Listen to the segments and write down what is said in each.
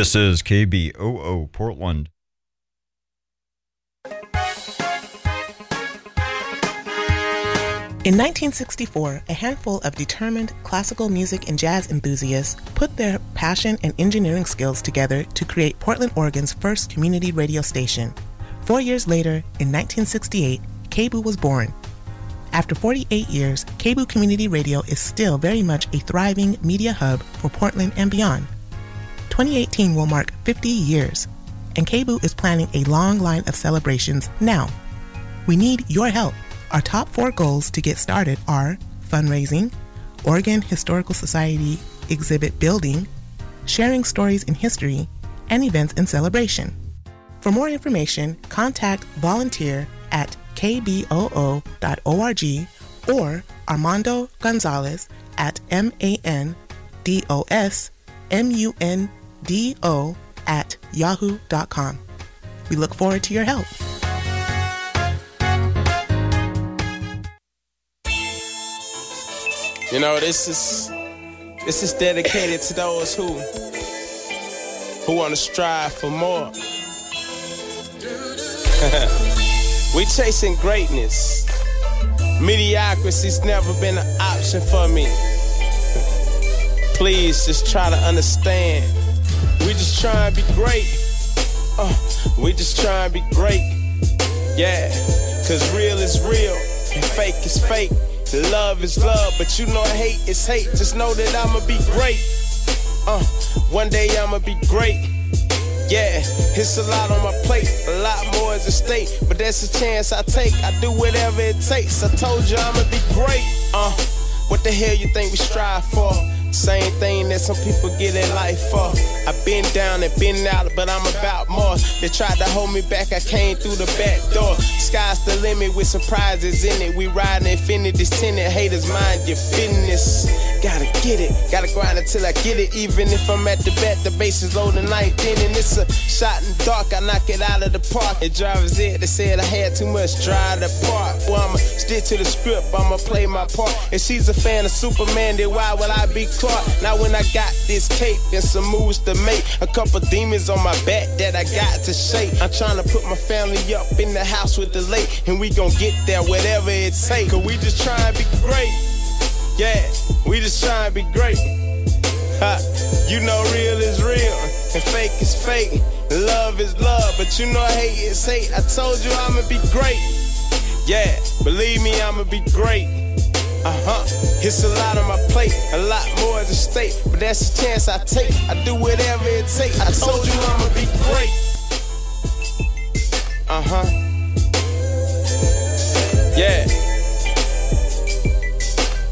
This is KBOO Portland. In 1964, a handful of determined classical music and jazz enthusiasts put their passion and engineering skills together to create Portland, Oregon's first community radio station. Four years later, in 1968, KBOO was born. After 48 years, KBOO Community Radio is still very much a thriving media hub for Portland and beyond. 2018 will mark 50 years, and KBOO is planning a long line of celebrations now. We need your help. Our top four goals to get started are fundraising, Oregon Historical Society exhibit building, sharing stories in history, and events in celebration. For more information, contact volunteer at kboo.org or Armando Gonzalez at M-A-N-D-O-S-M-U-N-D-O at yahoo.com. We look forward to your help. You know, this is this is dedicated to those who who want to strive for more. we chasing greatness. Mediocrity's never been an option for me. Please just try to understand. We just try and be great. Uh, we just try and be great. Yeah, cause real is real and fake is fake. Love is love, but you know hate is hate. Just know that I'ma be great. Uh, one day I'ma be great. Yeah, it's a lot on my plate, a lot more is at stake, but that's a chance I take. I do whatever it takes. I told you I'ma be great. Uh, what the hell you think we strive for? Same thing that some people get in life for. I've been down and been out, but I'm about more. They tried to hold me back, I came through the back door. Sky's the limit with surprises in it. We riding infinity's tenant, haters mind your business. Gotta get it, gotta grind until I get it. Even if I'm at the bat, the base is low tonight. Then and it's a shot in dark, I knock it out of the park. And drivers there, they said I had too much drive to park. Well, I'ma stick to the script, I'ma play my part. If she's a fan of Superman, then why would I be Clark? Now when I got this cape and some moves to make, a couple demons on my back that I got to shake. I'm trying to put my family up in the house with the lake, and we gon' get there whatever it takes. Cause we just try and be great. Yeah, we just try and be great. Ha, you know real is real and fake is fake. Love is love, but you know hate is hate. I told you I'ma be great. Yeah, believe me, I'ma be great. Uh huh. It's a lot on my plate, a lot more at stake, but that's a chance I take. I do whatever it takes. I told you I'ma be great. Uh huh. Yeah.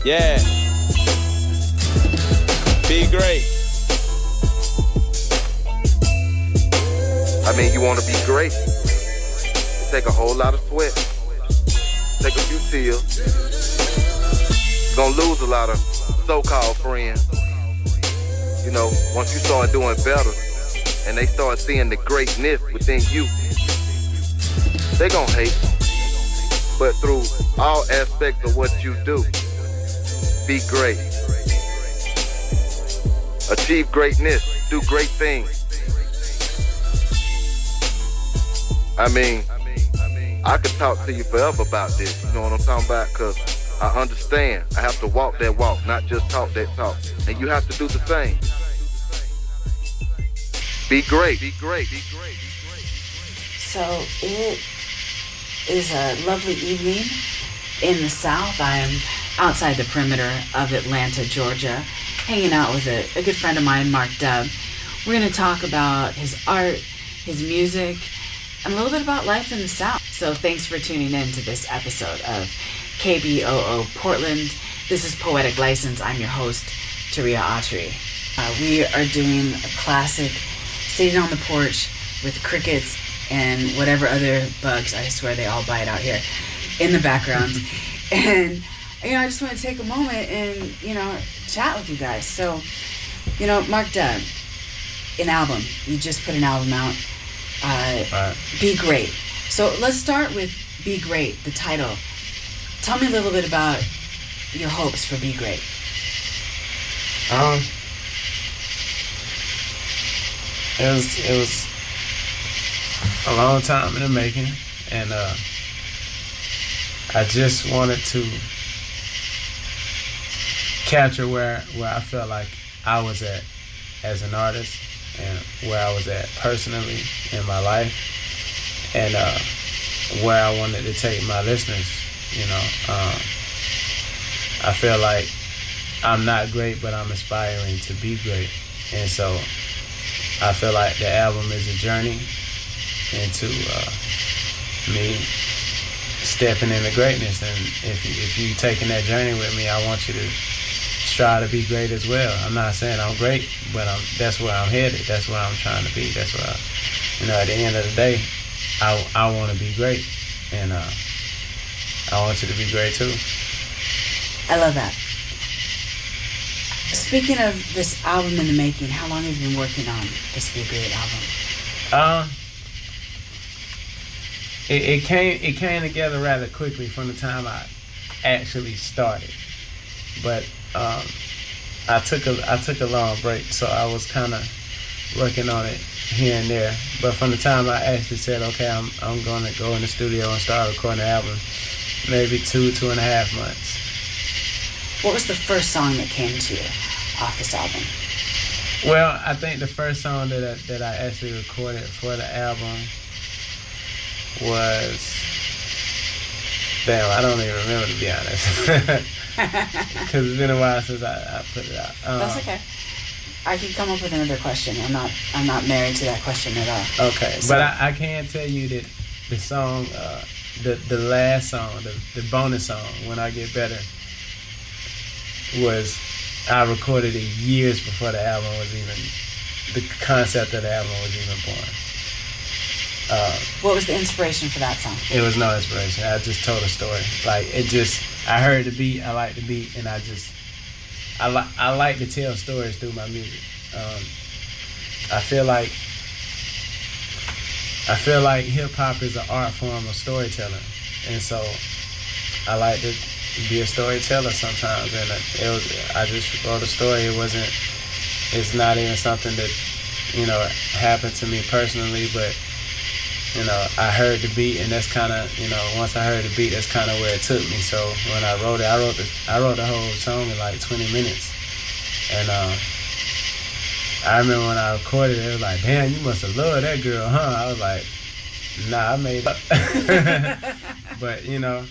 Yeah. Be great. I mean, you want to be great. It take a whole lot of sweat. Take a few tears. Gonna lose a lot of so-called friends. You know, once you start doing better and they start seeing the greatness within you, they gonna hate. But through all aspects of what you do, be great. Achieve greatness. Do great things. I mean, I could talk to you forever about this. You know what I'm talking about? Cause I understand. I have to walk that walk, not just talk that talk. And you have to do the same. Be great. Be great. Be great. So it is a lovely evening in the South. I am outside the perimeter of Atlanta, Georgia, hanging out with a, a good friend of mine, Mark Dubb. We're going to talk about his art, his music, and a little bit about life in the South. So thanks for tuning in to this episode of KBOO Portland. This is Poetic License. I'm your host, Taria Autry. Uh, we are doing a classic sitting on the porch with crickets and whatever other bugs, I swear they all bite out here, in the background. and, you know, I just want to take a moment and, you know, chat with you guys. So, you know, Mark Dubb, an album. You just put an album out. Uh, Right. Be Great. So let's start with Be Great, the title. Tell me a little bit about your hopes for Be Great. Um, it was it was a long time in the making, and uh, I just wanted to capture where where I felt like I was at as an artist and where I was at personally in my life, and uh, where I wanted to take my listeners. You know, um, I feel like I'm not great, but I'm aspiring to be great, and so I feel like the album is a journey into uh, me stepping into greatness. And if you, if you're taking that journey with me, I want you to try to be great as well. I'm not saying I'm great, but I'm, that's where I'm headed. That's where I'm trying to be. That's where, I, you know, at the end of the day, I, I want to be great. And uh, I want you to be great too. I love that. Speaking of this album in the making, how long have you been working on this Be Great album? Uh, it, it came it came together rather quickly from the time I actually started, but um, I took a I took a long break, so I was kind of working on it here and there. But from the time I actually said, okay, I'm I'm going to go in the studio and start recording the album, maybe two two and a half months. What was the first song that came to you off this album? Well, I think the first song that I, that I actually recorded for the album was damn, I don't even remember to be honest, because it's been a while since I, I put it out. Um, That's okay. I can come up with another question. I'm not I'm not married to that question at all. Okay, So- but I, I can tell you that the song, uh, the the last song, the, the bonus song, "When I Get Better," was I recorded it years before the album was even the concept of the album was even born. Uh, What was the inspiration for that song? it was no inspiration. I just told a story. Like it just, I heard the beat, I liked the beat, and I just, I like, I like to tell stories through my music. Um, I feel like, I feel like hip hop is an art form of storytelling, and so I like to be a storyteller sometimes. And it was, I just wrote a story. It wasn't, it's not even something that, you know, happened to me personally, but you know, I heard the beat, and that's kind of, you know, once I heard the beat, that's kind of where it took me. So when I wrote it, I wrote the, I wrote the whole song in like 20 minutes, and uh, I remember when I recorded it, it was like, damn, you must have loved that girl, huh? I was like, nah, I made it. but you know,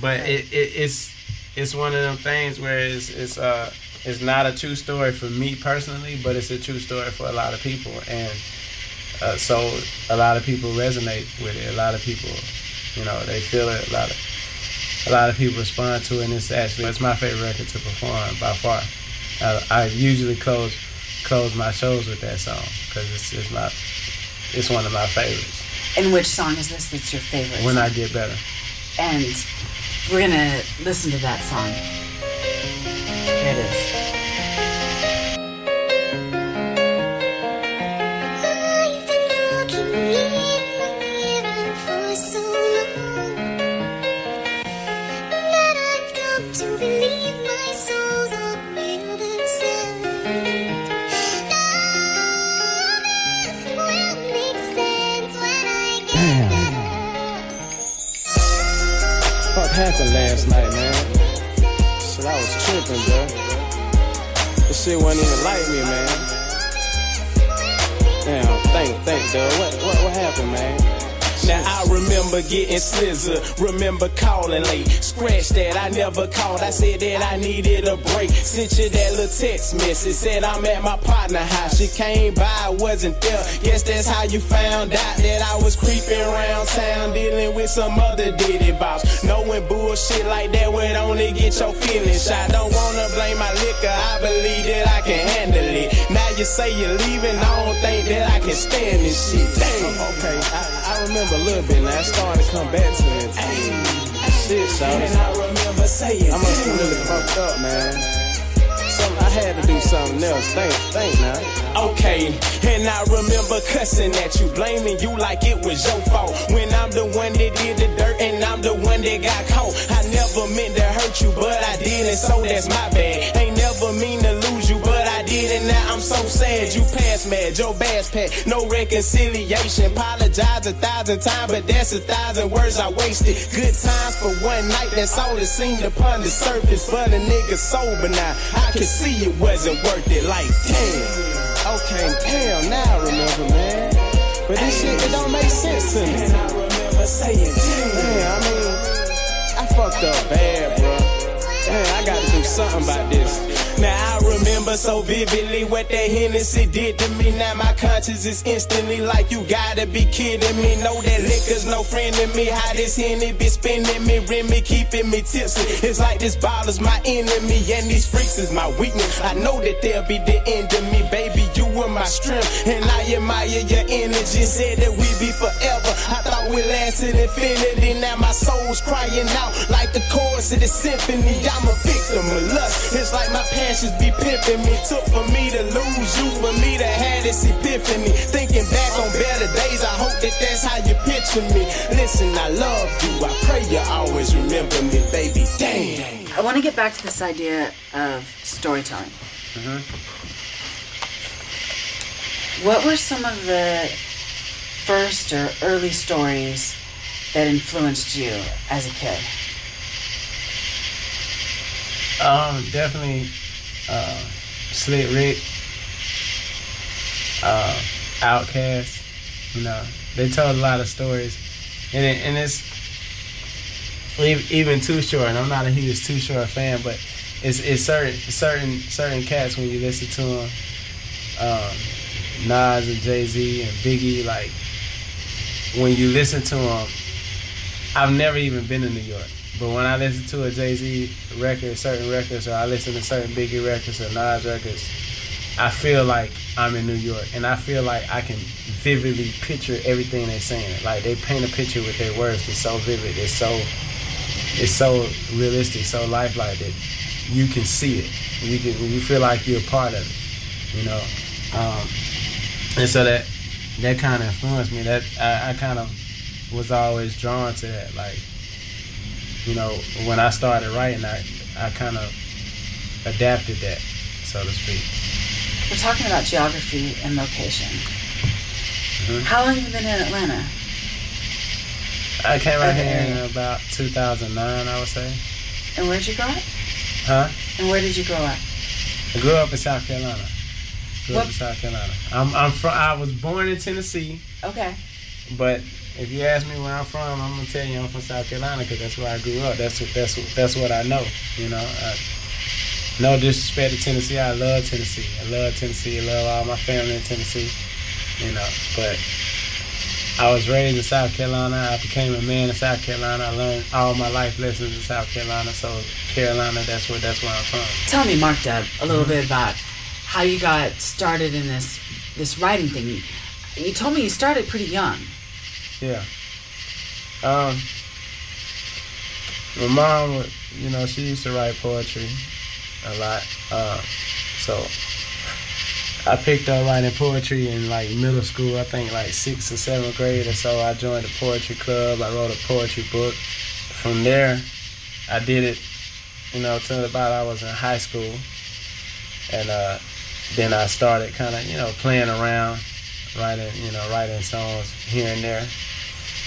but it, it it's it's one of them things where it's it's uh it's not a true story for me personally, but it's a true story for a lot of people, and uh, so a lot of people resonate with it. A lot of people, you know, they feel it. A lot of a lot of people respond to it, and it's actually it's my favorite record to perform by far. I, I usually close close my shows with that song because it's it's my it's one of my favorites. And which song is this that's your favorite? When song? I get better. And we're gonna listen to that song. Here it is. Happened last night, man? Shit, I was tripping, bro. This shit wasn't even like me, man. Damn, think, think, dude. What, what, what happened, man? Now I remember getting slizzer, remember calling late. Scratch that, I never called. I said that I needed a break. Sent you that little text message, said I'm at my partner house. She came by, wasn't there. Guess that's how you found out that I was creeping around town, dealing with some other diddy boss. Knowing bullshit like that would only get your feelings shot. Don't wanna blame my liquor, I believe that I can handle it. Now you say you're leaving, I don't think that I can stand this shit. Damn. Okay, I, I remember a little bit now. I started to come back to it. Shit, And. I remember saying, I must have really fucked up, man. I had to do something else. Think, think now. Okay, and I remember cussing at you, blaming you like it was your fault. When I'm the one that did the dirt and I'm the one that got caught. I never meant to hurt you, but I did, and so that's my bad. Ain't never mean to lose and now I'm so sad. You passed mad, Joe Bass Pat, no reconciliation. Apologize a thousand times, but that's a thousand words I wasted. Good times for one night, that's all it seemed upon the surface. But a nigga sober now, I can see it wasn't worth it. Like, damn. Okay, damn, now I remember, man. But this shit, it don't make sense to me. And I remember saying, damn, I mean, I fucked up bad, bro. Man, I gotta do something about this. Now I remember so vividly what that Hennessy did to me. Now my conscience is instantly like you gotta be kidding me. Know that liquor's no friend to me. How this Henny be spinning me, Remy keeping me tipsy. It's like this bottle's my enemy and these freaks is my weakness. I know that they'll be the end of me, baby. You were my strength and I admire your energy. Said that we be forever. I thought we lasted infinity. Now my soul's crying out like the chorus of the symphony. I'm a victim of lust. It's like my passions be pimping me. Took for me to lose you, for me to have this epiphany. Thinking back on better days, I hope that that's how you picture me. Listen, I love you. I pray you always remember me, baby. Damn. I want to get back to this idea of storytelling. What were some of the first or early stories that influenced you as a kid? Um, definitely, uh, Slick Rick, uh, OutKast. You know, they told a lot of stories, and it, and it's even, Too Short. And I'm not a huge Too Short fan, but it's it's certain certain certain cats when you listen to them. Um, Nas and Jay Z and Biggie, like when you listen to them, I've never even been to New York. But when I listen to a Jay Z record, certain records, or I listen to certain Biggie records or Nas records, I feel like I'm in New York, and I feel like I can vividly picture everything they're saying. Like they paint a picture with their words. It's so vivid. It's so, it's so realistic, so lifelike that you can see it. You can, you feel like you're a part of it. You know, um, and so that that kind of influenced me. That I, I kind of was always drawn to that. Like, you know, when I started writing, I I kind of adapted that, so to speak. We're talking about geography and location. Mhm. How long have you been in Atlanta? I came out Okay. here in about 2009, I would say. And where'd you grow up? Huh? And where did you grow up? I grew up in South Carolina. Grew up What- in South Carolina. I'm I'm from. I was born in Tennessee, Okay. but if you ask me where I'm from, I'm gonna tell you I'm from South Carolina because that's where I grew up. That's what that's what, that's what I know. You know. I, no disrespect to Tennessee. I love Tennessee. I love Tennessee. I love all my family in Tennessee. You know, but I was raised in South Carolina. I became a man in South Carolina. I learned all my life lessons in South Carolina. So Carolina, that's where that's where I'm from. Tell me, Mark Dub, a little Mhm. bit about how you got started in this this writing thing. You told me you started pretty young. Yeah. Um, my mom, you know, she used to write poetry a lot. Uh, so I picked up writing poetry in like middle school. I think like sixth or seventh grade or so. I joined a poetry club. I wrote a poetry book. From there, I did it, you know, till about I was in high school, and uh, then I started kind of, you know, playing around, writing, you know, writing songs here and there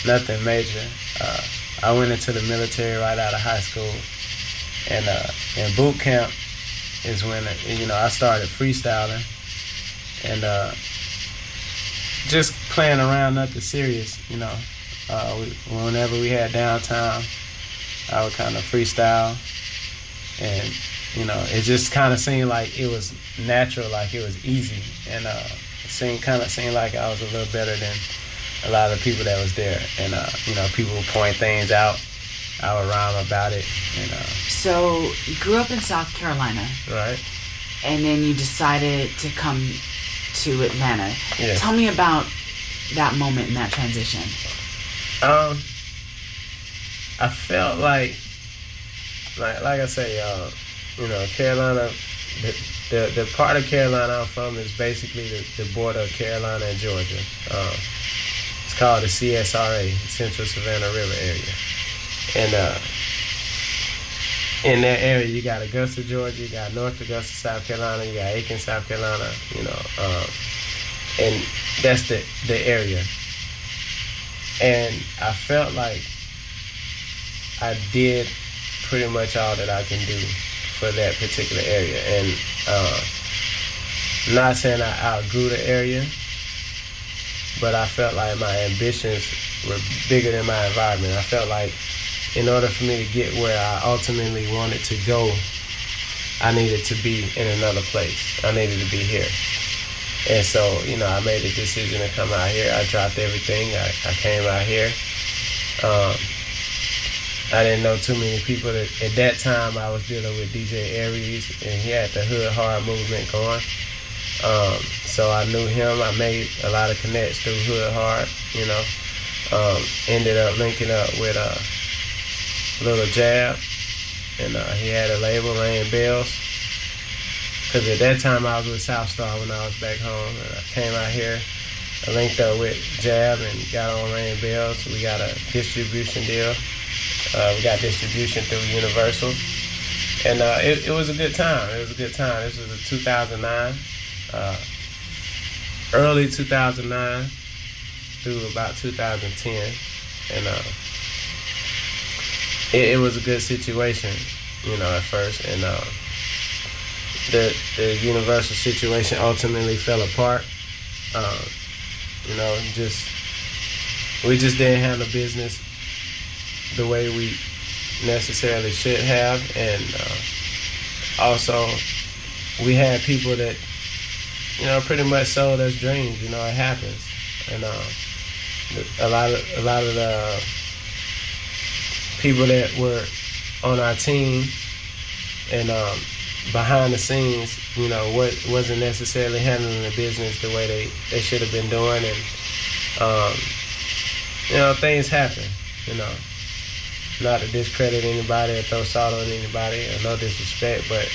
nothing major. Uh, I went into the military right out of high school, and uh, in boot camp is when you know I started freestyling, and uh, just playing around, nothing serious. You know, uh, we, whenever we had downtime, I would kind of freestyle, and you know, it just kind of seemed like it was natural, like it was easy, and uh, it seemed kind of seemed like I was a little better than a lot of the people that was there, and uh, you know, people would point things out. I would rhyme about it, and uh, So you grew up in South Carolina, right. and then you decided to come to Atlanta. Yeah. Tell me about that moment in that transition. Um, I felt like, like, like I say, uh, you know, Carolina, the, the the part of Carolina I'm from is basically the, the border of Carolina and Georgia. Um, called the CSRA, Central Savannah River Area, and uh, in that area you got Augusta, Georgia, you got North Augusta, South Carolina, you got Aiken, South Carolina, you know. Um, and that's the the area. And I felt like I did pretty much all that I can do for that particular area. And uh, not saying I outgrew the area, but I felt like my ambitions were bigger than my environment. I felt like in order for me to get where I ultimately wanted to go, I needed to be in another place. I needed to be here. And so, you know, I made the decision to come out here. I dropped everything. I, I came out here. Um, I didn't know too many people. That, at that time, I was dealing with DJ Aries, and he had the Hood Hard movement going. Um, so I knew him. I made a lot of connects through Hood Hard, you know. Um, ended up linking up with uh, Little Jab, and uh, he had a label, Rain Bells. Because at that time I was with South Star when I was back home, and I came out here. I linked up with Jab and got on Rain Bells. We got a distribution deal. Uh, we got distribution through Universal, and uh, it, it was a good time. It was a good time. This was a 2009, uh, early 2009 through about 2010, and uh, it, it was a good situation, you know, at first, and uh, the the Universal situation ultimately fell apart. Uh, you know, just we just didn't handle business the way we necessarily should have, and uh, also we had people that you know pretty much sold us dreams. You know, it happens, and uh, a lot of a lot of the people that were on our team and um, behind the scenes, you know, what wasn't necessarily handling the business the way they, they should have been doing, and um, you know, things happen. You know, not to discredit anybody or throw salt on anybody or no disrespect, but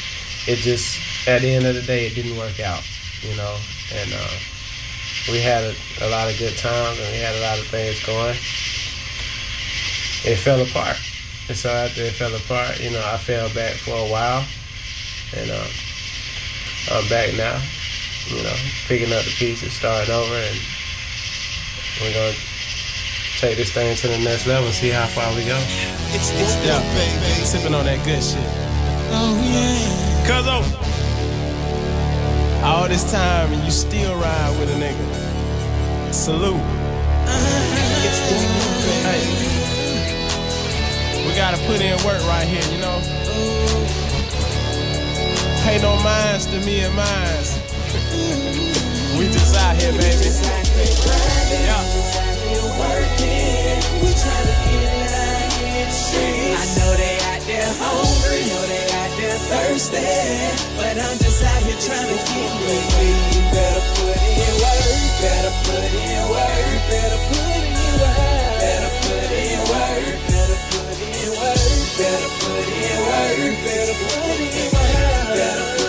it just at the end of the day, it didn't work out. You know, and uh, we had a, a lot of good times and we had a lot of things going. It fell apart. And so after it fell apart, you know, I fell back for a while. And uh, I'm back now, you know, picking up the pieces, starting over, and we're going to take this thing to the next level and see how far we go. It's, it's yeah, baby. Sipping on that good shit. Oh, yeah. Cuz oh. All this time and you still ride with a nigga. Salute. Hey. We gotta put in work right here, you know? Pay no minds to me and mines. we just out here, baby. I know they out there hungry, thirsty, but I'm just out here trying to get me. You better put in work, better put in work, better put in work, better put in work, better put in work, better put in work, better put in work, better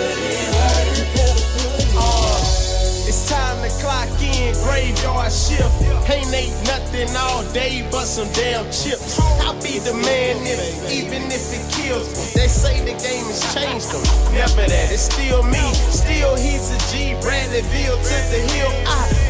graveyard shift. Ain't ain't nothing all day but some damn chips. I'll be the man if, even if it kills me. They say the game has changed them. Never that, it's still me. Still he's a G, Bradleyville to the hill. I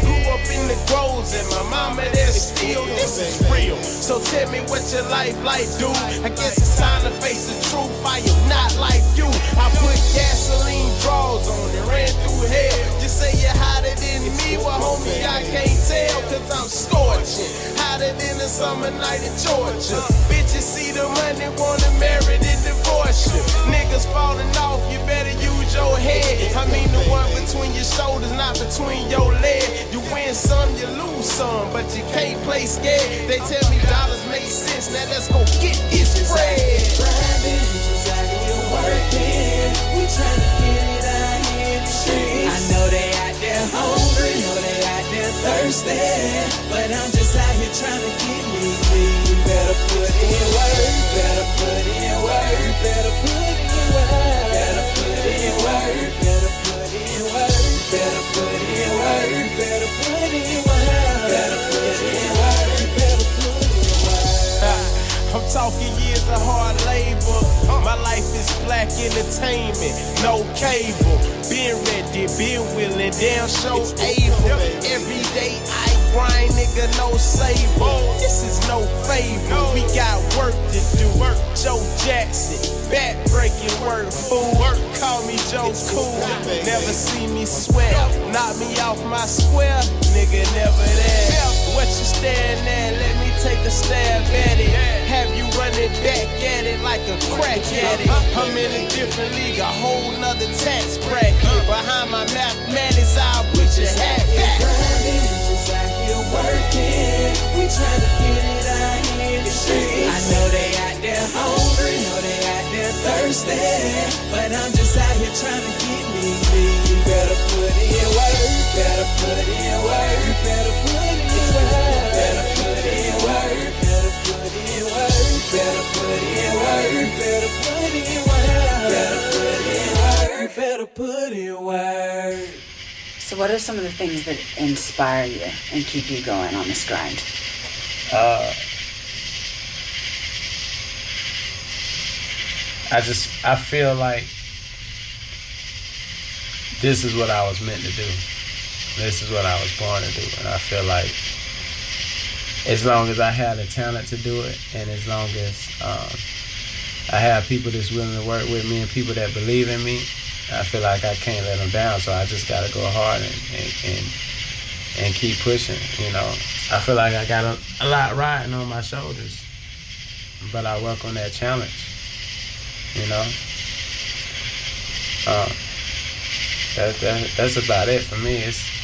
up in the groves and my mama there still. This is real. So tell me what your life like, dude. I guess it's time to face the truth. I am not like you. I put gasoline draws on and ran through hell. Just say you're hotter than me. Well, homie, I can't tell cause I'm scorching. Hotter than a summer night in Georgia. Bitches see the money, wanna marry the you. Niggas falling off, you better use your head. I mean the one between your shoulders, not between your legs. You win some, you lose some, but you can't play scared. They tell me dollars make sense, now let's go get this bread. Grinding, just out here working. We tryna thirsty, but I'm just out here trying to get me. You better put in work, better put in work, better put in work, better put in work, better put in work, better put in work, better put in work, better put in work, better put in work. I'm talking years of hard labor. My life is black entertainment, no cable. Been ready, been willing, damn show able. Every day I grind, nigga, no savor. This is no favor, we got work to do. Joe Jackson, back breaking work, fool. Call me Joe Cool, never see me sweat. Knock me off my square, nigga, never there. What you staring at? Let me take a stab at it. Have you running back at it like a crack addict? I'm in a different league, a whole nother tax bracket. Behind my mathematics, I'll put your hat back. Working. We tryna get it out in the streets. I know they out there hungry, know they out there thirsty, but I'm just out here trying to get me. You better put in work, better put in work, better put in work, better put in work, So, what are some of the things that inspire you and keep you going on this grind? Uh, I just I feel like this is what I was meant to do. This is what I was born to do, and I feel like as long as I have the talent to do it, and as long as um, I have people that's willing to work with me and people that believe in me, I feel like I can't let them down. So I just got to go hard and, and and and keep pushing. You know, I feel like I got a, a lot riding on my shoulders, but I work on that challenge. You know, uh, that, that that's about it for me. It's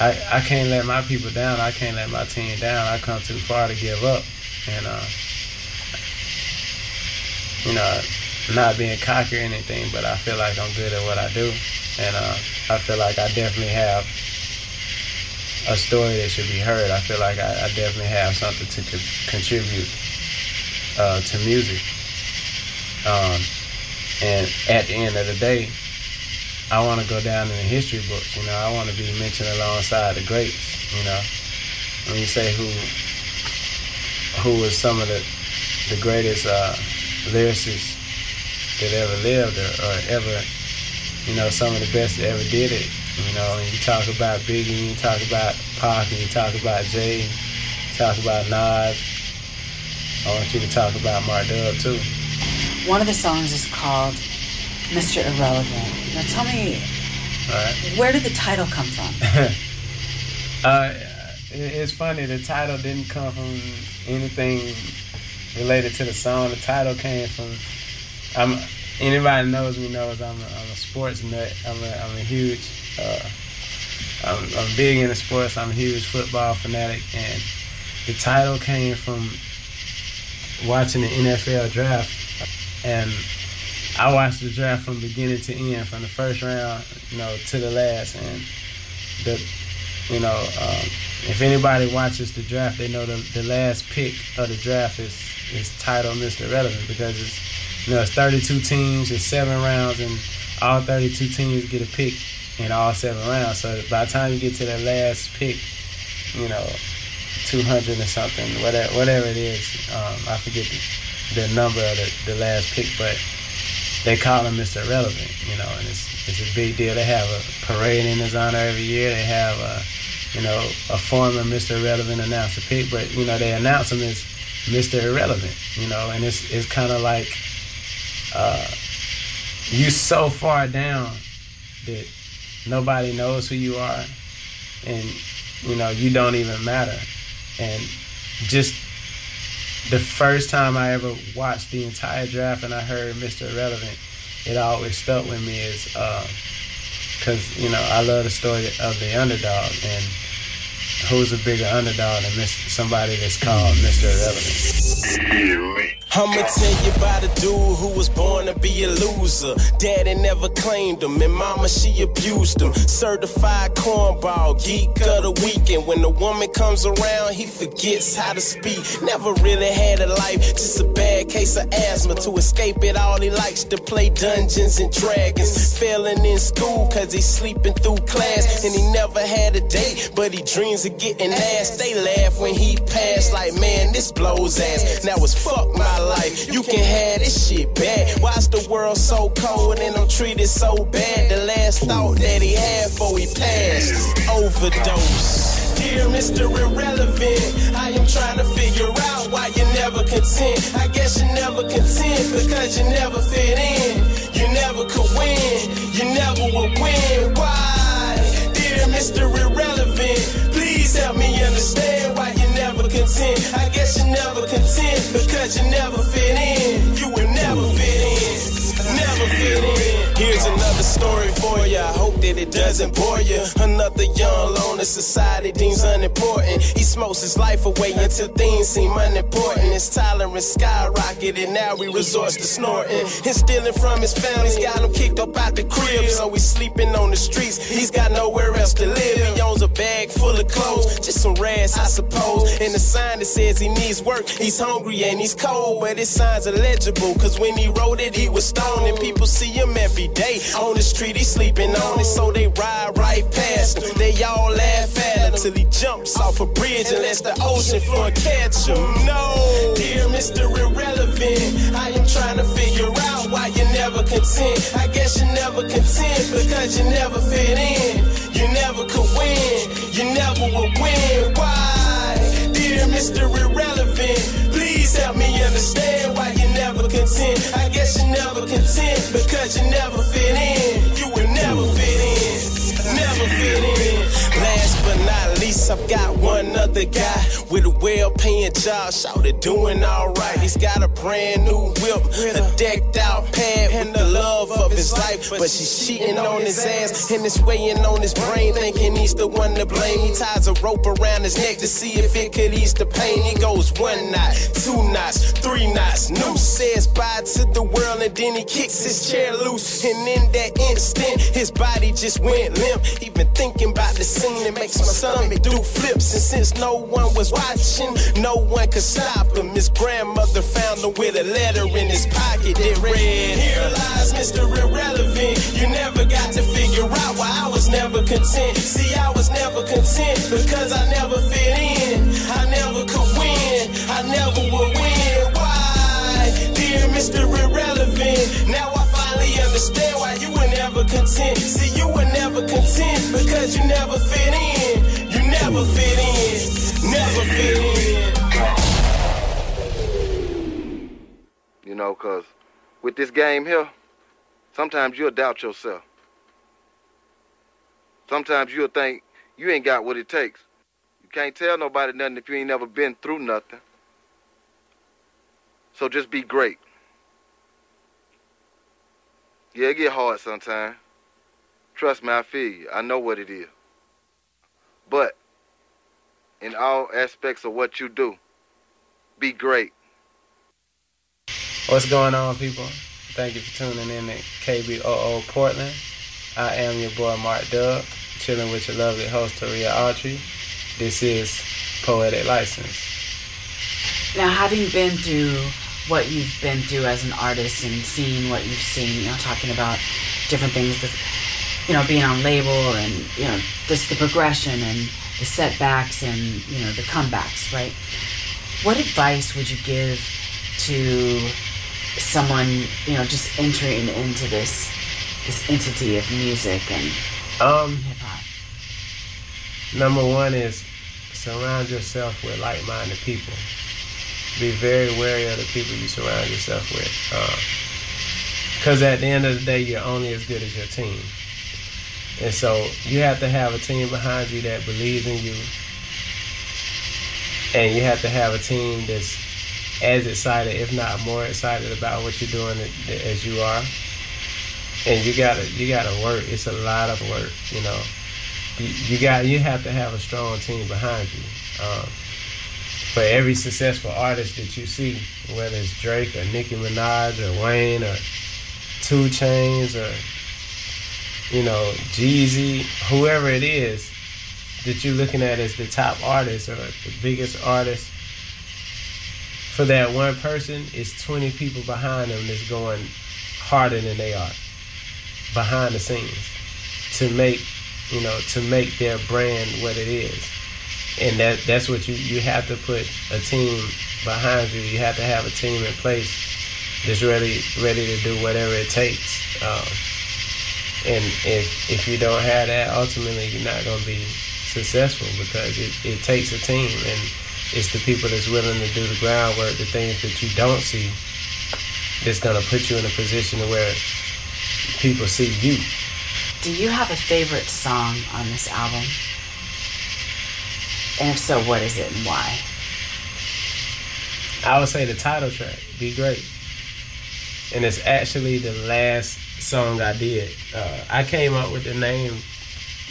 I I can't let my people down. I can't let my team down. I come too far to give up, and uh, you know, not being cocky or anything, but I feel like I'm good at what I do, and uh, I feel like I definitely have a story that should be heard. I feel like I, I definitely have something to co- contribute uh, to music. Um, and at the end of the day, I want to go down in the history books. You know, I want to be mentioned alongside the greats. You know, when you say who who was some of the the greatest uh, lyricists that ever lived or, or ever, you know, some of the best that ever did it. You know, and you talk about Biggie, you talk about Pac, you talk about Jay, you talk about Nas. I want you to talk about Dub too. One of the songs is called Mr. Irrelevant. Now, tell me, right. where did the title come from? Uh, it's funny. The title didn't come from anything related to the song. The title came from. I'm. Anybody knows me knows I'm a, I'm a sports nut. I'm a I'm a huge. Uh, I'm, I'm big into sports. I'm a huge football fanatic, and the title came from watching the NFL draft, and I watched the draft from beginning to end, from the first round, you know, to the last, and the you know, um, if anybody watches the draft, they know the, the last pick of the draft is is titled Mr. Relevant because it's you know it's 32 teams, it's seven rounds, and all 32 teams get a pick in all seven rounds. So by the time you get to that last pick, you know, 200 or something, whatever whatever it is, um, I forget the, the number of the, the last pick, but they call him Mr. Relevant, you know, and it's it's a big deal. They have a parade in his honor every year. They have a you know a former Mr. Relevant announcer pick, but you know they announce him as Mr. Irrelevant, you know, and it's it's kind of like uh, you so far down that nobody knows who you are, and you know you don't even matter, and just the first time I ever watched the entire draft and I heard Mr. Irrelevant, it always stuck with me is uh, because you know I love the story of the underdog and who's a bigger underdog than Mr. somebody that's called Mr. Irrelevant. I'ma tell you about a dude who was born to be a loser. Daddy never claimed him, and mama she abused him. Certified cornball, geek of the weekend. When the woman comes around, he forgets how to speak. Never really had a life, just a bad case of asthma. To escape it, all he likes to play Dungeons and Dragons. Failing in school cause he's sleeping through class. And he never had a date, but he dreams of getting ass. They laugh when he passed, like man, this blows ass. Now it's fuck my life. You can have this shit bad. Why's the world so cold and I'm treated so bad? The last thought that he had before he passed. Overdose. Dear Mr. Irrelevant, I am trying to figure out why you never content. I guess you never content because you never fit in. You never could win, you never would win. Why? Dear Mr. Irrelevant, please help me understand why you never content. I because you never fit in. You will never fit in, never fit in. Here's another story for you. I hope that it doesn't bore you. Another young loner society deems unimportant. He smokes his life away until things seem unimportant. His tolerance skyrocketed, now he resorts to snorting. And stealing from his family's got him kicked up out the crib. So he's sleeping on the streets, he's got nowhere else to live. He owns a bag full of clothes, just some rags, I suppose. And a sign that says he needs work, he's hungry and he's cold. But his signs are legible, cause when he wrote it, he was stoned. And people see him every day. On the street, he's sleeping on it, so they ride right past him. They all laugh at him till he jumps off a bridge and lets the ocean floor catch him. No, dear Mr. Irrelevant, I am trying to figure out why you never content. I guess you never content because you never fit in. You never could win, you never would win. Why, dear Mr. Irrelevant? Please help me understand why you never content. I guess you never content because you never other guy with a well-paying job, shouted doing alright. He's got a brand new whip, a decked out pad with the love of his life, but she's cheating on his ass and it's weighing on his brain, thinking he's the one to blame. He ties a rope around his neck to see if it could ease the pain. He goes one knot, two knots, three knots. Noose says bye to the world and then he kicks his chair loose. And in that instant, his body just went limp. Even thinking about the scene, it makes my stomach do flips. And since no one was watching, no one could stop him. His grandmother found him with a letter in his pocket that read, Here lies Mr. Irrelevant. You never got to figure out why I was never content. See, I was never content because I never fit in. I never could win. I never would win. Why? Dear Mr. Irrelevant. Now I finally understand why you were never content. See, you were never content because you never fit in. Never fit in. Never fit in. You know, cause with this game here, sometimes you'll doubt yourself. Sometimes you'll think you ain't got what it takes. You can't tell nobody nothing if you ain't never been through nothing. So just be great. Yeah, it get hard sometimes. Trust me, I feel you. I know what it is. But in all aspects of what you do, be great. What's going on, people? Thank you for tuning in to KBOO Portland. I am your boy Mark Dub, chilling with your lovely host Taria Autry. This is Poetic License. Now, having been through what you've been through as an artist and seeing what you've seen, you know, talking about different things, the, you know, being on label and, you know, just the progression and the setbacks and, you know, the comebacks, right? What advice would you give to someone, you know, just entering into this this entity of music and Um, hip hop? number one is surround yourself with like-minded people. Be very wary of the people you surround yourself with. Because at the end of the day, you're only as good as your team. And so you have to have a team behind you that believes in you. And you have to have a team that's as excited, if not more excited about what you're doing as you are. And you gotta you gotta work. It's a lot of work, you know. You, you got you have to have a strong team behind you. Um, for every successful artist that you see, whether it's Drake or Nicki Minaj or Wayne or 2 Chainz or you know Jeezy, whoever it is that you're looking at as the top artist or the biggest artist, for that one person, it's 20 people behind them that's going harder than they are behind the scenes to make you know to make their brand what it is and that that's what you you have to put a team behind you. You have to have a team in place that's ready ready to do whatever it takes. Um, and if if you don't have that, ultimately you're not going to be successful because it, it takes a team and it's the people that's willing to do the groundwork, the things that you don't see, that's going to put you in a position where people see you. Do you have a favorite song on this album? And if so, what is it and why? I would say the title track, Be Great. And it's actually the last song I did. Uh, I came up with the name,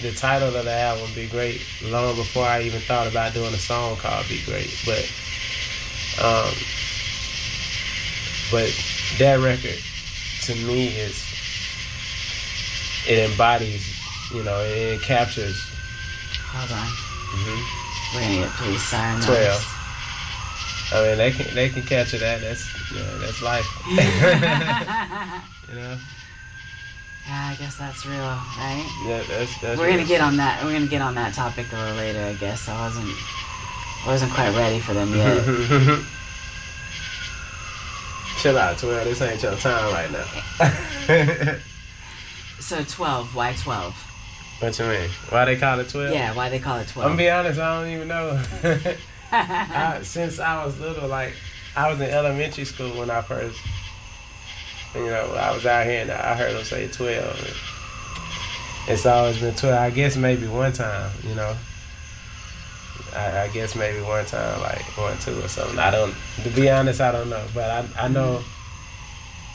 the title of the album, Be Great, long before I even thought about doing a song called Be Great. But, um, but that record to me is, it embodies, you know, it, it captures. Hold on. hmm We're gonna get police sirens. Twelve. I mean, they can they can capture that. That's yeah, that's life. you know. Yeah, I guess that's real, right? Yeah, that's that's. We're gonna get on that. We're gonna get on that topic a little later. I guess I wasn't. I wasn't quite ready for them yet. Chill out, twelve. This ain't your time right now. so twelve. Why twelve? what you mean? Why they call it twelve? Yeah. Why they call it twelve? I'm gonna be honest. I don't even know. I, since I was little, like I was in elementary school when I first, you know, I was out here and I heard them say twelve. It's always been twelve. I guess maybe one time, you know. I, I guess maybe one time, like one, two, or something. I don't. To be honest, I don't know. But I, I know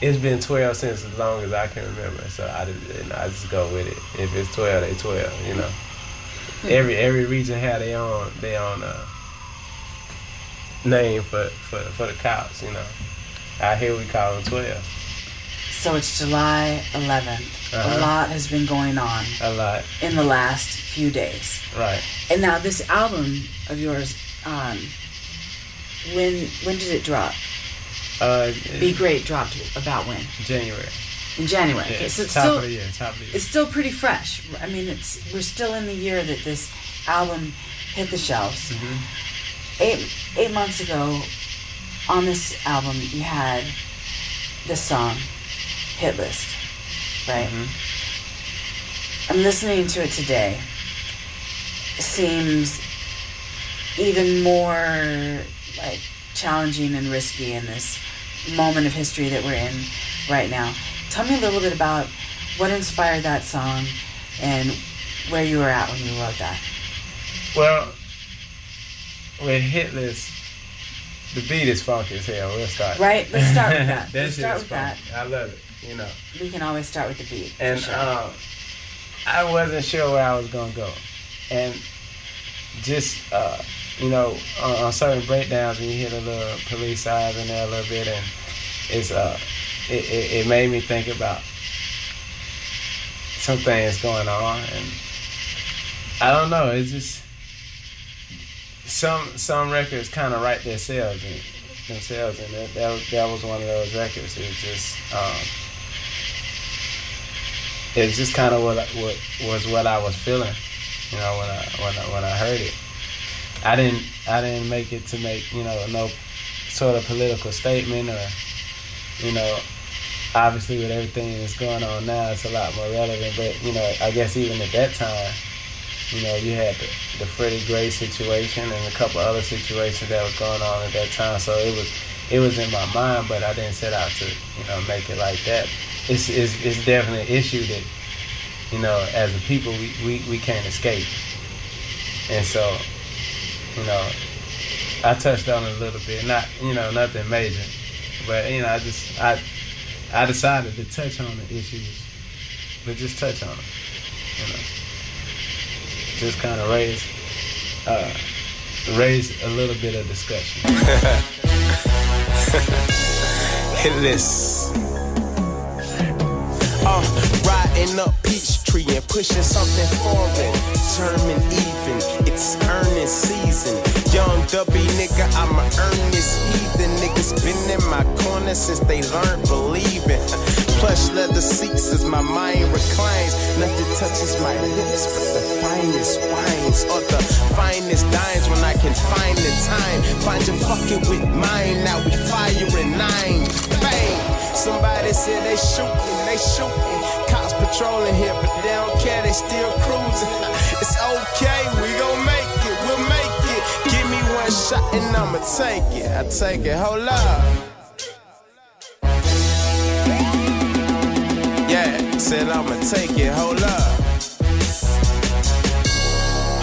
it's been twelve since as long as I can remember. So I just, and I just go with it. If it's twelve, they twelve. You know. Every every region had their own their own uh, name for, for for the cops, You know. Out here we call them twelve. So it's July 11th. Uh-huh. A lot has been going on A lot. in the last few days. Right. And now this album of yours, um, when when did it drop? Uh, Be Great dropped about when? January. In January. Yeah, okay, so it's top still of the year. Top of the year. it's still pretty fresh. I mean, it's we're still in the year that this album hit the shelves. Mm-hmm. Eight eight months ago, on this album, you had this song, "Hit List," right? Mm-hmm. I'm listening to it today. It seems even more like challenging and risky in this moment of history that we're in right now. Tell me a little bit about what inspired that song and where you were at when you wrote that. Well, with hit list, the beat is funky as hell. We'll start. Right? Let's start with that. that Let's start with that. I love it. You know. We can always start with the beat. And sure. um, I wasn't sure where I was gonna go, and just uh, you know, on, on certain breakdowns when you hear the little police siren in there a little bit, and it's uh, it, it, it made me think about some things going on, and I don't know. It's just some some records kind of write themselves and themselves, and that, that was, that was one of those records. It was just. Um, it was just kind of what, what was what I was feeling, you know, when I when I when I heard it. I didn't I didn't make it to make you know no sort of political statement or you know obviously with everything that's going on now it's a lot more relevant. But you know I guess even at that time, you know you had the, the Freddie Gray situation and a couple other situations that was going on at that time. So it was it was in my mind, but I didn't set out to you know make it like that. It's it's, it's definitely an issue that you know as a people we, we, we can't escape, and so you know I touched on it a little bit, not you know nothing major, but you know I just I I decided to touch on the issues, but just touch on them, you know, just kind of raise uh, raise a little bit of discussion. Hit this. Uh, riding up Peachtree and pushing something foreign. German even, it's earning season. Young W nigga, I'ma earn this heathen. Niggas been in my corner since they learned believing. Plush leather seats as my mind reclines. Nothing touches my lips but the finest wines or the finest dimes when I can find the time. Find you fucking with mine. Now we firing nine. Bang! Somebody said they shooting, they shooting. Cops patrolling here, but they don't care, they still cruising. It's okay, we gon' make it, we'll make it. Give me one shot and I'ma take it. I take it, hold up. Yeah, said I'ma take it, hold up.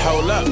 Hold up,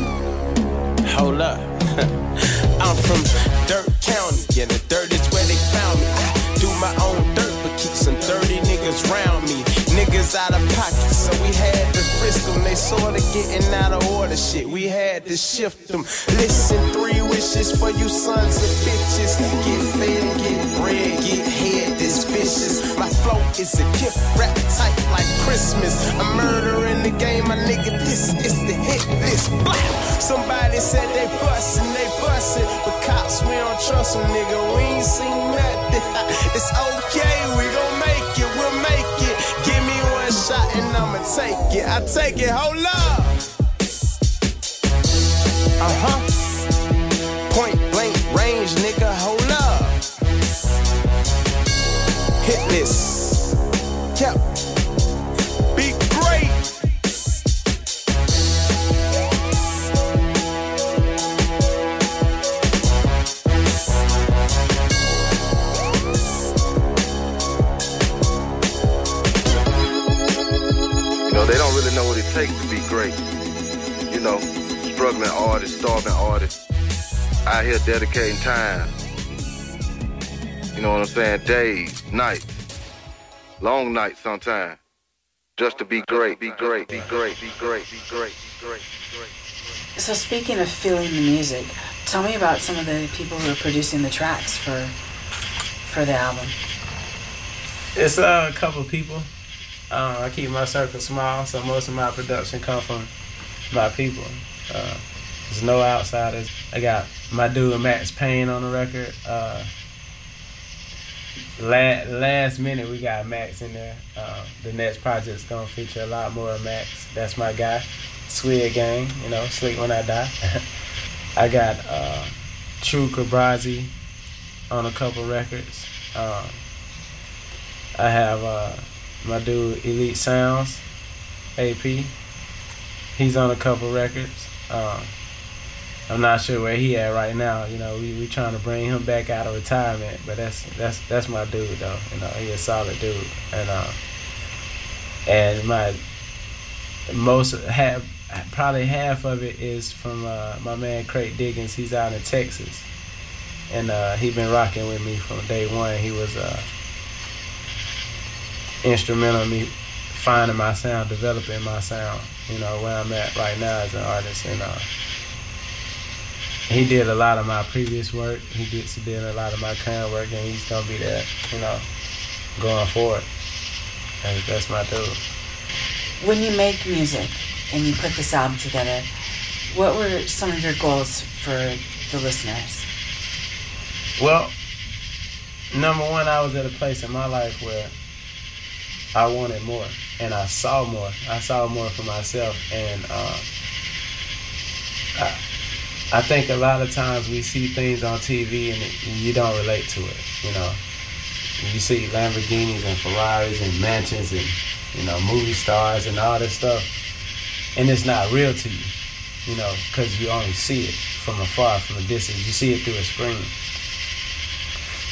hold up. I'm from Dirt County, yeah, the dirt is where they found me. Do my own dirt, but keep some dirty niggas round me. Niggas out of pocket, so we had to frisk them. They sorta getting out of order shit, we had to shift them. Listen, three wishes for you sons of bitches. Get fed, get bread, get head, this vicious. My flow is a gift, rap tight like Christmas. A murder in the game, my nigga, this is the hit this Blah! Somebody said they bustin', they bustin', but cops, we don't trust them, nigga. We ain't seen nothing. It's okay, we gon' make it, we'll make it. Give me one shot and I'ma take it. I take it, hold up. Uh huh. Point blank range, nigga, it takes to be great. You know, struggling artists, starving artists, out here dedicating time. You know what I'm saying? Days, nights, long nights sometimes, just to be great, be great, be great, be great, be great, be great, be great. So speaking of feeling the music, tell me about some of the people who are producing the tracks for for the album. It's uh, a couple people. Uh, I keep my circle small, so most of my production come from my people. Uh, there's no outsiders. I got my dude Max Payne on the record. Uh, la- last minute we got Max in there. Uh, the next project's gonna feature a lot more of Max. That's my guy. Swig Gang, you know, Sleep When I Die. I got uh, True Cabrazi on a couple records. Um, I have uh, my dude Elite Sounds, AP. He's on a couple records. Um, I'm not sure where he at right now. You know, we we trying to bring him back out of retirement, but that's that's that's my dude though. You know, he a solid dude, and uh, and my most have probably half of it is from uh, my man Craig Diggins. He's out in Texas, and uh, he been rocking with me from day one. He was uh, instrumental in me finding my sound, developing my sound. You know where I'm at right now as an artist, and uh, he did a lot of my previous work. He did, he did a lot of my current work, and he's gonna be there, you know, going forward. And that's my dude. When you make music and you put this album together, what were some of your goals for the listeners? Well, number one, I was at a place in my life where I wanted more, and I saw more. I saw more for myself, and uh, I, I think a lot of times we see things on TV and, you don't relate to it. You know, you see Lamborghinis and Ferraris and mansions and you know movie stars and all this stuff, and it's not real to you. You know, because you only see it from afar, from a distance. You see it through a screen.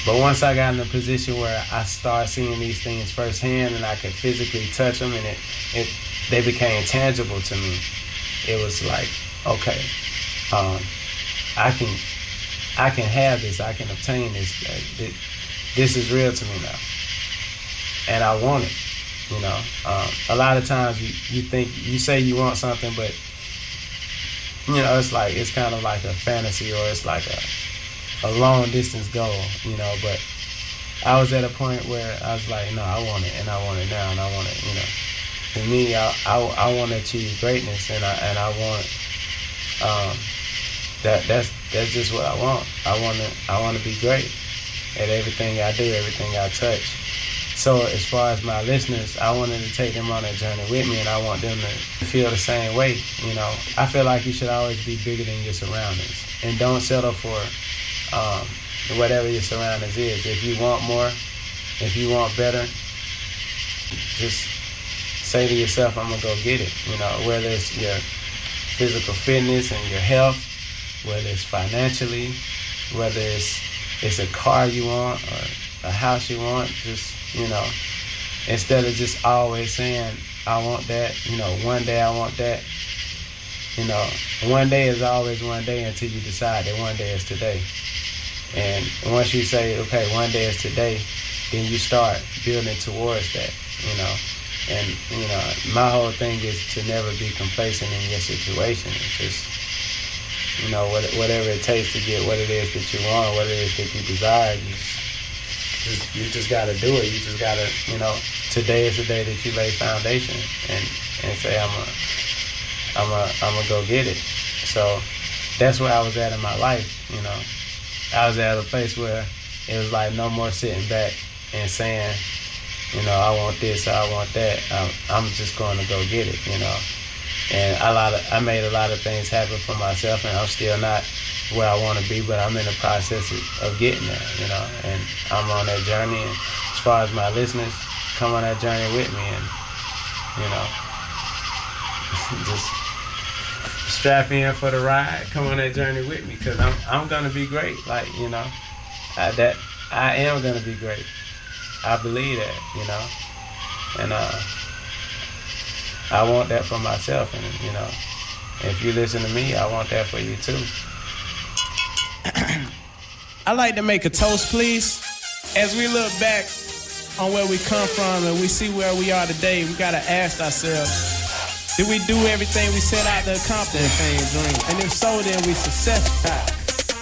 But once I got in a position where I started seeing these things firsthand and I could physically touch them and it, it they became tangible to me, it was like, okay, um, I can I can have this, I can obtain this. Uh, this is real to me now, and I want it. You know, um, a lot of times you, you think you say you want something, but you know it's like it's kind of like a fantasy or it's like a a long distance goal, you know, but I was at a point where I was like, no, I want it, and I want it now, and I want it, you know. To me, I, I, I want to achieve greatness, and I and I want um, that that's that's just what I want. I want to I want to be great at everything I do, everything I touch. So as far as my listeners, I wanted to take them on that journey with me, and I want them to feel the same way. You know, I feel like you should always be bigger than your surroundings, and don't settle for um, whatever your surroundings is. If you want more, if you want better, just say to yourself, "I'm gonna go get it." You know, whether it's your physical fitness and your health, whether it's financially, whether it's it's a car you want or a house you want, just you know, instead of just always saying, I want that, you know, one day I want that. You know, one day is always one day until you decide that one day is today. And once you say, okay, one day is today, then you start building towards that, you know. And, you know, my whole thing is to never be complacent in your situation. It's just, you know, what, whatever it takes to get what it is that you want, what it is that you desire, you just, you just gotta do it. You just gotta, you know, today is the day that you lay foundation and and say I'm going a, I'm a, I'm gonna go get it. So that's where I was at in my life. You know, I was at a place where it was like no more sitting back and saying, you know, I want this, I want that. I'm, I'm just going to go get it. You know, and a lot of I made a lot of things happen for myself, and I'm still not where I want to be, but I'm in the process of, of getting there, you know, and I'm on that journey. And as far as my listeners, come on that journey with me, and you know, just strap in for the ride. Come on that journey with me, cause I'm I'm gonna be great. Like you know, I, that I am gonna be great. I believe that, you know, and uh, I want that for myself, and you know, if you listen to me, I want that for you too. I like to make a toast, please. As we look back on where we come from and we see where we are today, we gotta ask ourselves, did we do everything we set out to accomplish? And if so, then we successful.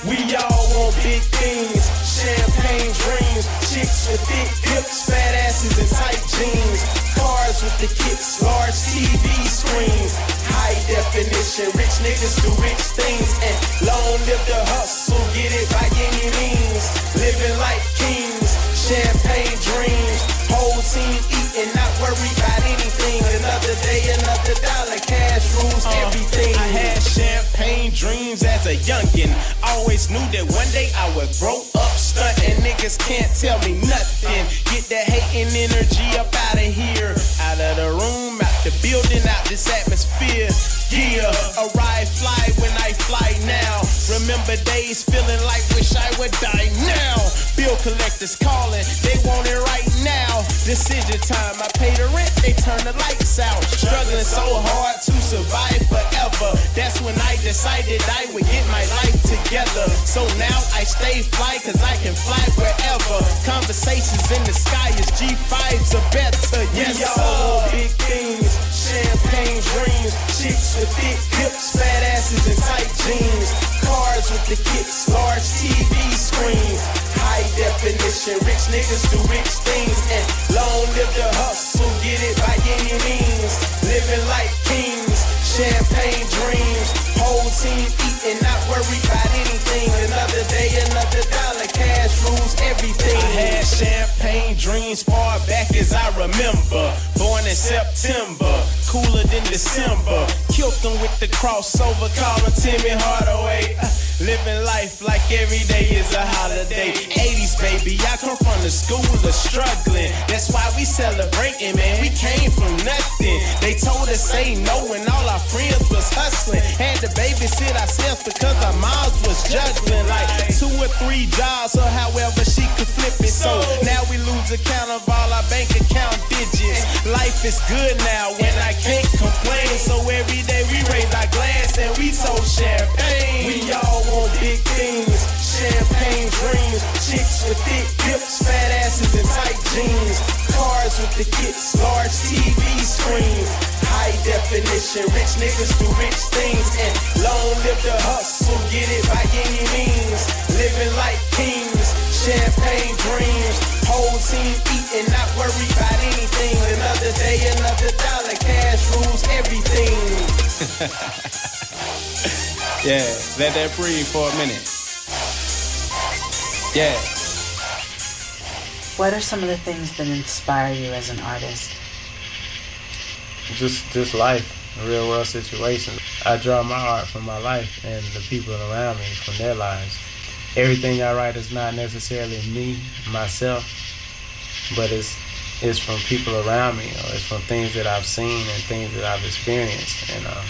We all want big things, champagne dreams, chicks with thick hips, fat asses and tight jeans, cars with the kicks, large TV screens, high definition, rich niggas do rich things, and long live the hustle, get it by any means, living like kings, champagne dreams, whole team eating, not worried about anything, another day, another dollar, cash rules uh, everything. I had champagne dreams as a youngin'. Always knew that one day I would grow up stuntin'. Niggas can't tell me nothing. Get that hating energy up out of here. Out of the room, out the building, out this atmosphere. Yeah, arrive fly when I fly now. Remember days feeling like wish I would die now. Bill collectors calling, they want it right now. Decision time, I pay the rent, they turn the lights out. Struggling so hard to survive forever. That's when I decided I would get my life together. So now I stay fly cause I can fly wherever. Conversations in the sky is G5s are better. Yes, we all big things, champagne dreams, chicks with thick hips, fat asses and tight jeans, cars with the kicks, large TV screens, high definition, rich niggas do rich things, and long live the hustle, get it by any means, living like kings, champagne dreams, whole team eating, not worried about anything, another day, another dollar, everything. I had champagne dreams far back as I remember, born in September, cooler than December, killed them with the crossover, call Timmy Hardaway. Uh, Living life like every day is a holiday. 80s, baby, I come from the school of struggling. That's why we celebrating, man. We came from nothing. They told us say no, and all our friends was hustling. Had to babysit ourselves because our moms was juggling like two or three jobs, or however So now we lose account of all our bank account digits. Life is good now when I can't definition, rich niggas do rich things, and long live the hustle, get it by any means, living like kings, champagne dreams, whole team eating, not worried about anything, another day, another dollar, cash rules everything. Yeah, let that breathe for a minute. Yeah. What are some of the things that inspire you as an artist? Just just life, real world situations. I draw my art from my life and the people around me from their lives. Everything I write is not necessarily me, myself, but it's it's from people around me or it's from things that I've seen and things that I've experienced and uh,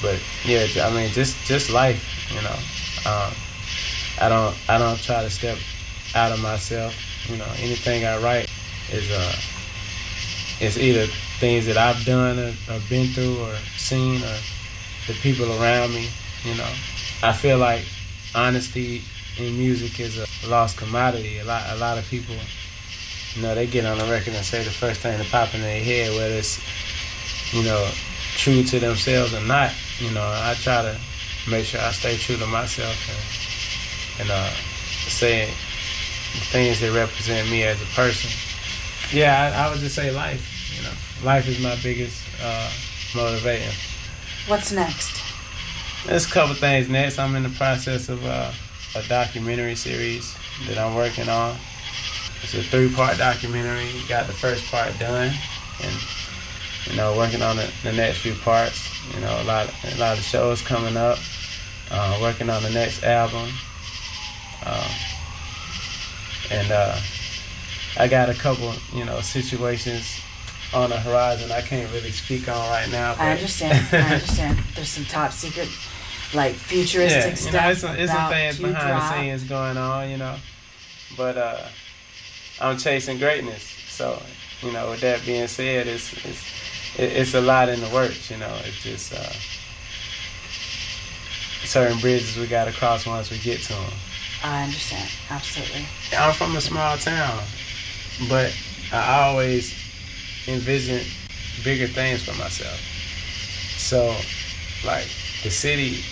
but yeah I mean just just life you know um, I don't I don't try to step out of myself you know anything I write is uh it's either things that I've done or, or been through or seen or the people around me you know I feel like honesty in music is a lost commodity a lot a lot of people you know, they get on the record and say the first thing that pop in their head, whether it's, you know, true to themselves or not. You know, I try to make sure I stay true to myself and, and uh, say things that represent me as a person. Yeah, I, I would just say life. Know, life is my biggest uh, motivator. What's next? There's a couple things next. I'm in the process of uh, a documentary series that I'm working on. It's a three-part documentary. Got the first part done, and you know, working on the, the next few parts. You know, a lot, a lot of shows coming up. Uh, working on the next album, uh, and uh, I got a couple, you know, situations on the horizon I can't really speak on right now. I understand. I understand. There's some top secret, like futuristic yeah, you stuff. know, it's some, it's some things behind drop. the scenes going on, you know. But uh, I'm chasing greatness. So, you know, with that being said, it's it's it's a lot in the works. You know, it's just uh, certain bridges we got to cross once we get to them. I understand. Absolutely. I'm from a small town, but I always envision bigger things for myself. So, like the city,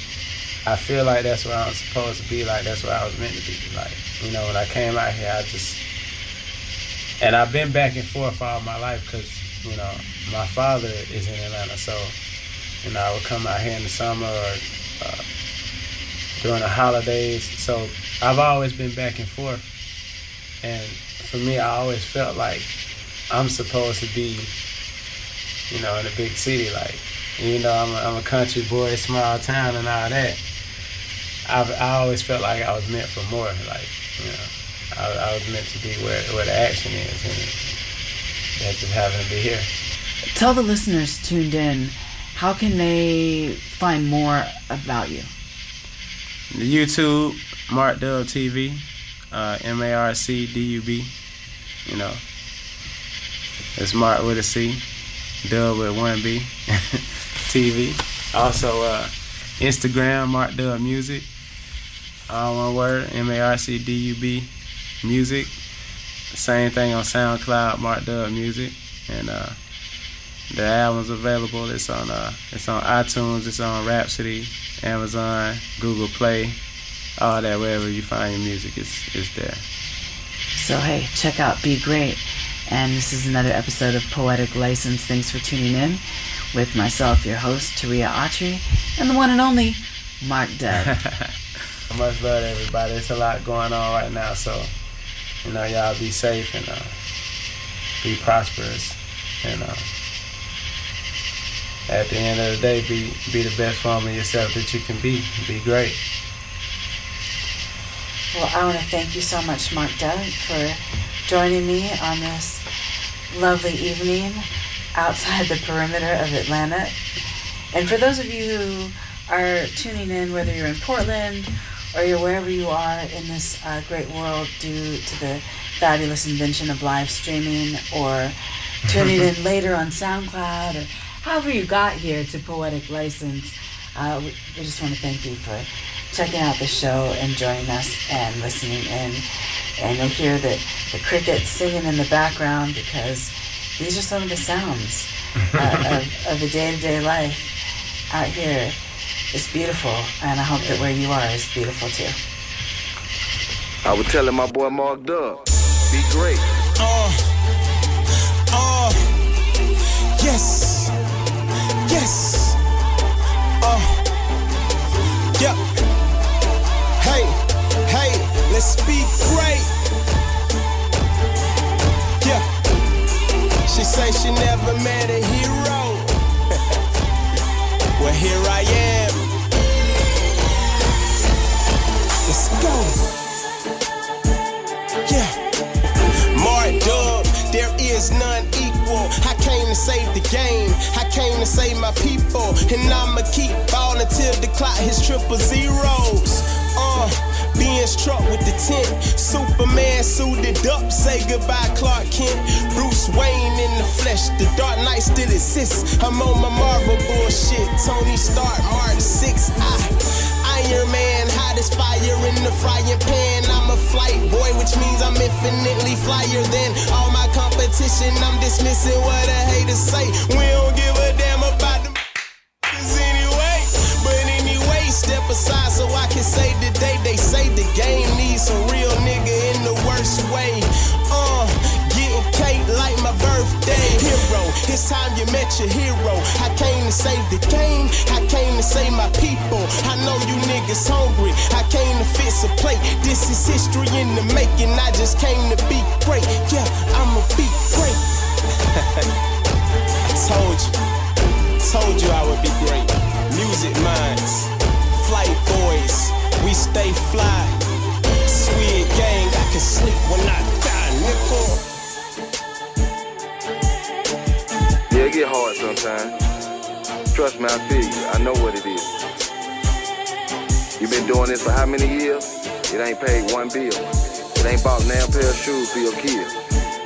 I feel like that's where I'm supposed to be. Like that's where I was meant to be. Like you know, when I came out here, I just and I've been back and forth all my life because you know my father is in Atlanta, so you know I would come out here in the summer or uh, during the holidays. So I've always been back and forth, and for me, I always felt like I'm supposed to be, you know, in a big city. Like even though I'm a, I'm a country boy, small town, and all that, I've, I always felt like I was meant for more. Like you know. I, I was meant to be where, where the action is, and that just happened to be here. Tell the listeners tuned in how can they find more about you? YouTube, Marc Dub TV, uh, M A R C D U B. You know, it's Marc with a C, Dub with one B, TV. Also, uh, Instagram, Marc Dub Music. All one word, M A R C D U B Music. Same thing on SoundCloud, Marc Dub Music, and uh, the album's available. It's on uh, it's on iTunes, it's on Rhapsody, Amazon, Google Play, all that. Wherever you find your music, it's it's there. So, hey, check out Be Great. And this is another episode of Poetic License. Thanks for tuning in with myself, your host, Turiya Autry, and the one and only Marc Dub. Much love to everybody. It's a lot going on right now, so you know y'all be safe and uh, be prosperous, and uh, at the end of the day, be be the best form of yourself that you can be. Be great. Well, I want to thank you so much, Marc Dub, for joining me on this lovely evening outside the perimeter of Atlanta. And for those of you who are tuning in, whether you're in Portland or you're wherever you are in this uh, great world due to the fabulous invention of live streaming or tuning in later on SoundCloud or however you got here to Poetic License, uh, we, we just want to thank you for checking out the show and joining us and listening in. And you'll hear the, the crickets singing in the background because these are some of the sounds uh, of, of the day-to-day life out here. It's beautiful, and I hope that where you are is beautiful too. I was telling my boy Marc Dub, be great. Uh, uh, yes, yes, uh, yep. Let's be great. Yeah. She say she never met a hero. well, here I am. Let's go. Yeah. Marc Dub, there is none equal. I came to save the game. I came to save my people. And I'ma keep ballin' till the clock hits triple zeros. Uh being struck with the tent. Superman suited up. Say goodbye, Clark Kent. Bruce Wayne in the flesh. The Dark Knight still exists. I'm on my Marvel bullshit. Tony Stark, Mark 6. I, Iron Man, hottest fire in the frying pan. I'm a flight boy, which means I'm infinitely flyer than all my competition. I'm dismissing what a haters say. We don't give a damn Time you met your hero. I came to save the game. I came to save my people. I know you niggas hungry. I came to fix a plate. This is history in the making. I just came to be great. Yeah, I'ma be great. I told you. Told you I would be great. Music minds, flight boys, we stay fly. Sweet gang, I can sleep when I die, nickel. Get hard sometimes. Trust me, I feel you. I know what it is. You've been doing this for how many years? It ain't paid one bill. It ain't bought damn pair of shoes for your kids.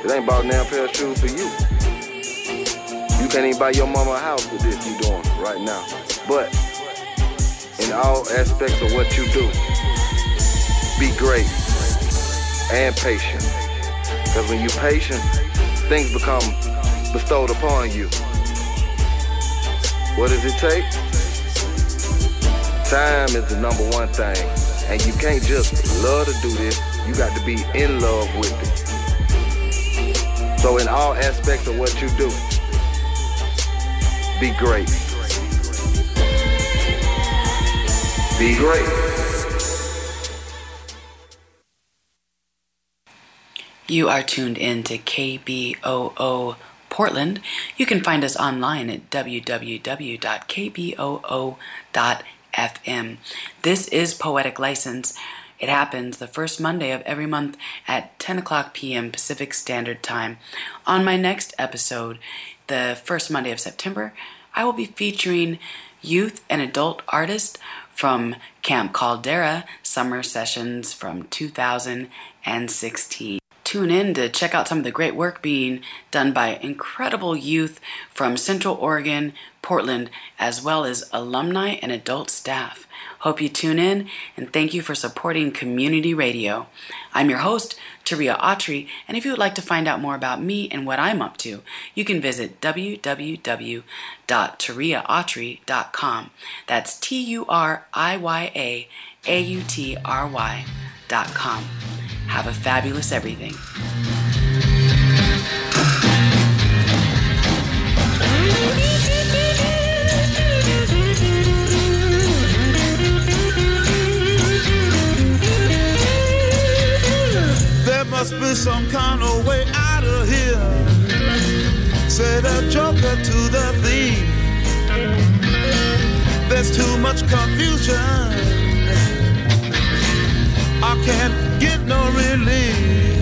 It ain't bought damn pair of shoes for you. You can't even buy your mama a house with this you're doing right now. But in all aspects of what you do, be great and patient. Because when you're patient, things become bestowed upon you. What does it take? Time is the number one thing. And you can't just love to do this, you got to be in love with it. So in all aspects of what you do, be great. Be great. You are tuned in to KBOO Portland. You can find us online at www.kboo.fm. This is Poetic License. It happens the first Monday of every month at 10 o'clock p.m. Pacific Standard Time. On my next episode, the first Monday of September, I will be featuring youth and adult artists from Camp Caldera Summer Sessions from 2016. Tune in to check out some of the great work being done by incredible youth from Central Oregon, Portland, as well as alumni and adult staff. Hope you tune in and thank you for supporting community radio. I'm your host, Turiya Autry, and if you would like to find out more about me and what I'm up to, you can visit www.turiyaautry.com. That's T U R I Y A A U T R Y.com. Have a fabulous everything. There must be some kind of way out of here. Said a joker to the thief. There's too much confusion. I can't get no relief.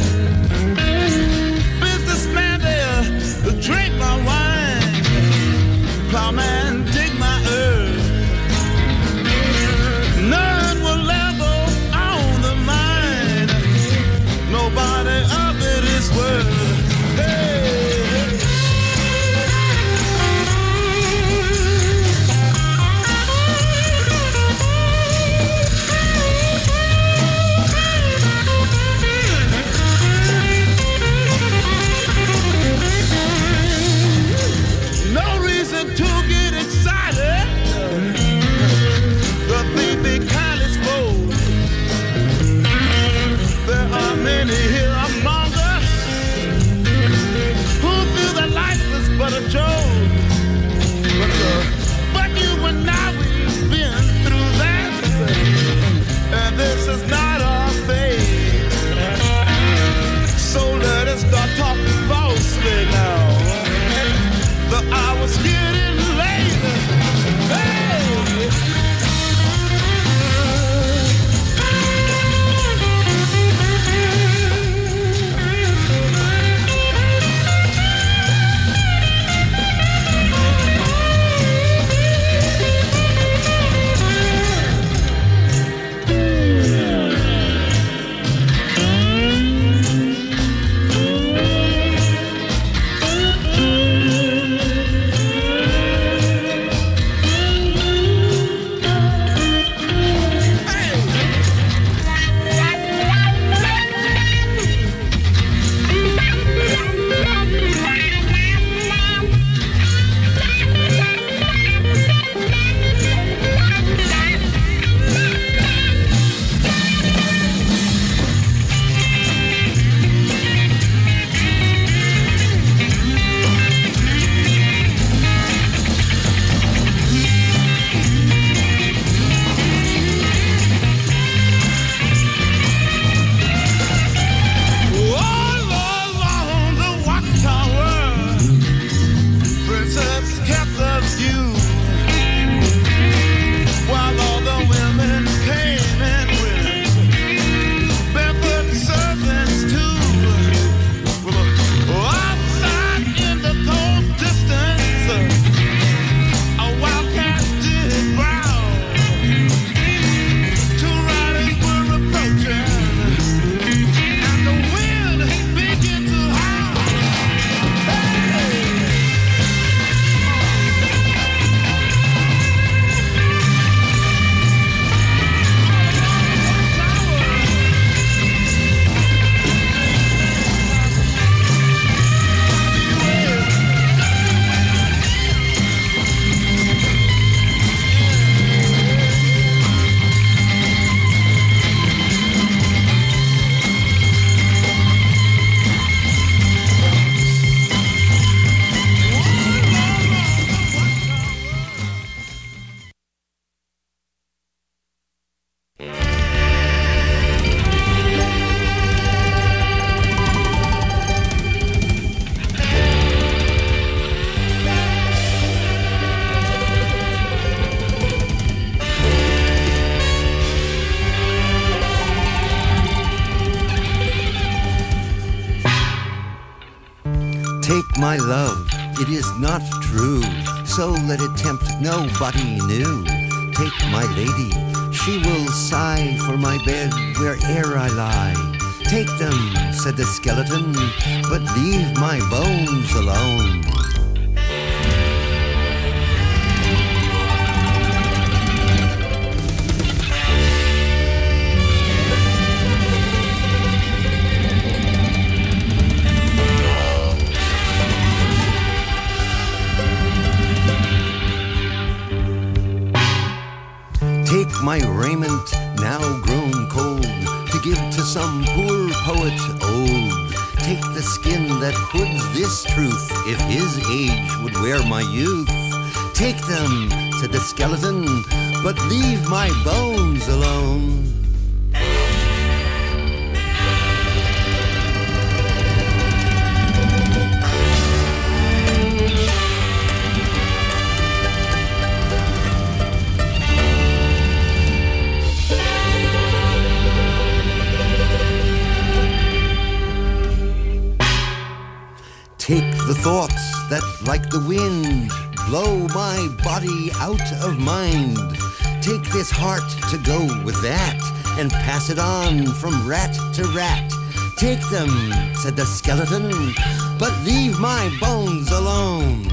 Take my love, it is not true, so let it tempt nobody new. Take my lady, she will sigh for my bed where'er I lie. Take them, said the skeleton, but leave my bones alone. My raiment, now grown cold, to give to some poor poet old. Take the skin that hoods this truth, if his age would wear my youth. Take them, said the skeleton, but leave my bones alone. Thoughts that, like the wind, blow my body out of mind. Take this heart to go with that and pass it on from rat to rat. Take them, said the skeleton, but leave my bones alone.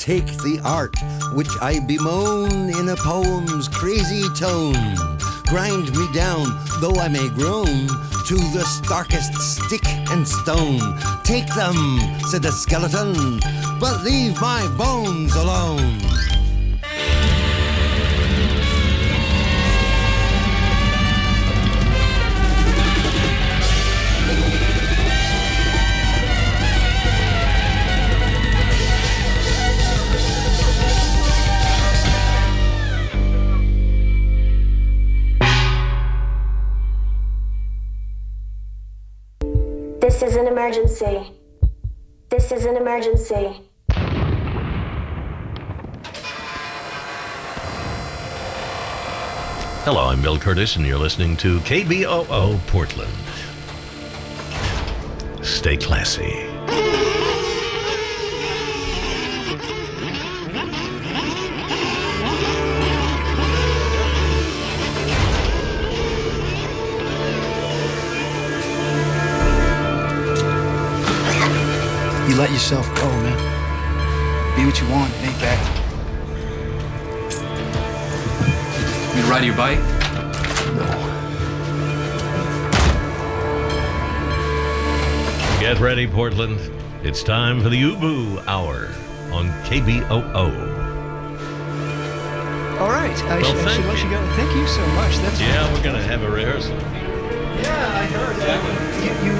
Take the art which I bemoan in a poem's crazy tone. Grind me down, though I may groan, to the starkest stick and stone. Take them, said the skeleton, but leave my bones alone. Is an emergency. This is an emergency. Hello, I'm Bill Kurtis, and you're listening to KBOO Portland. Stay classy. Let yourself go, man. Be what you want, it ain't bad. You ride your bike? No. Get ready, Portland. It's time for the Ubu Hour on KBOO. All right. I Well, should, I thank should let you go. Thank you so much. That's Yeah, we're going to have a rehearsal. Yeah, I heard that. You, you,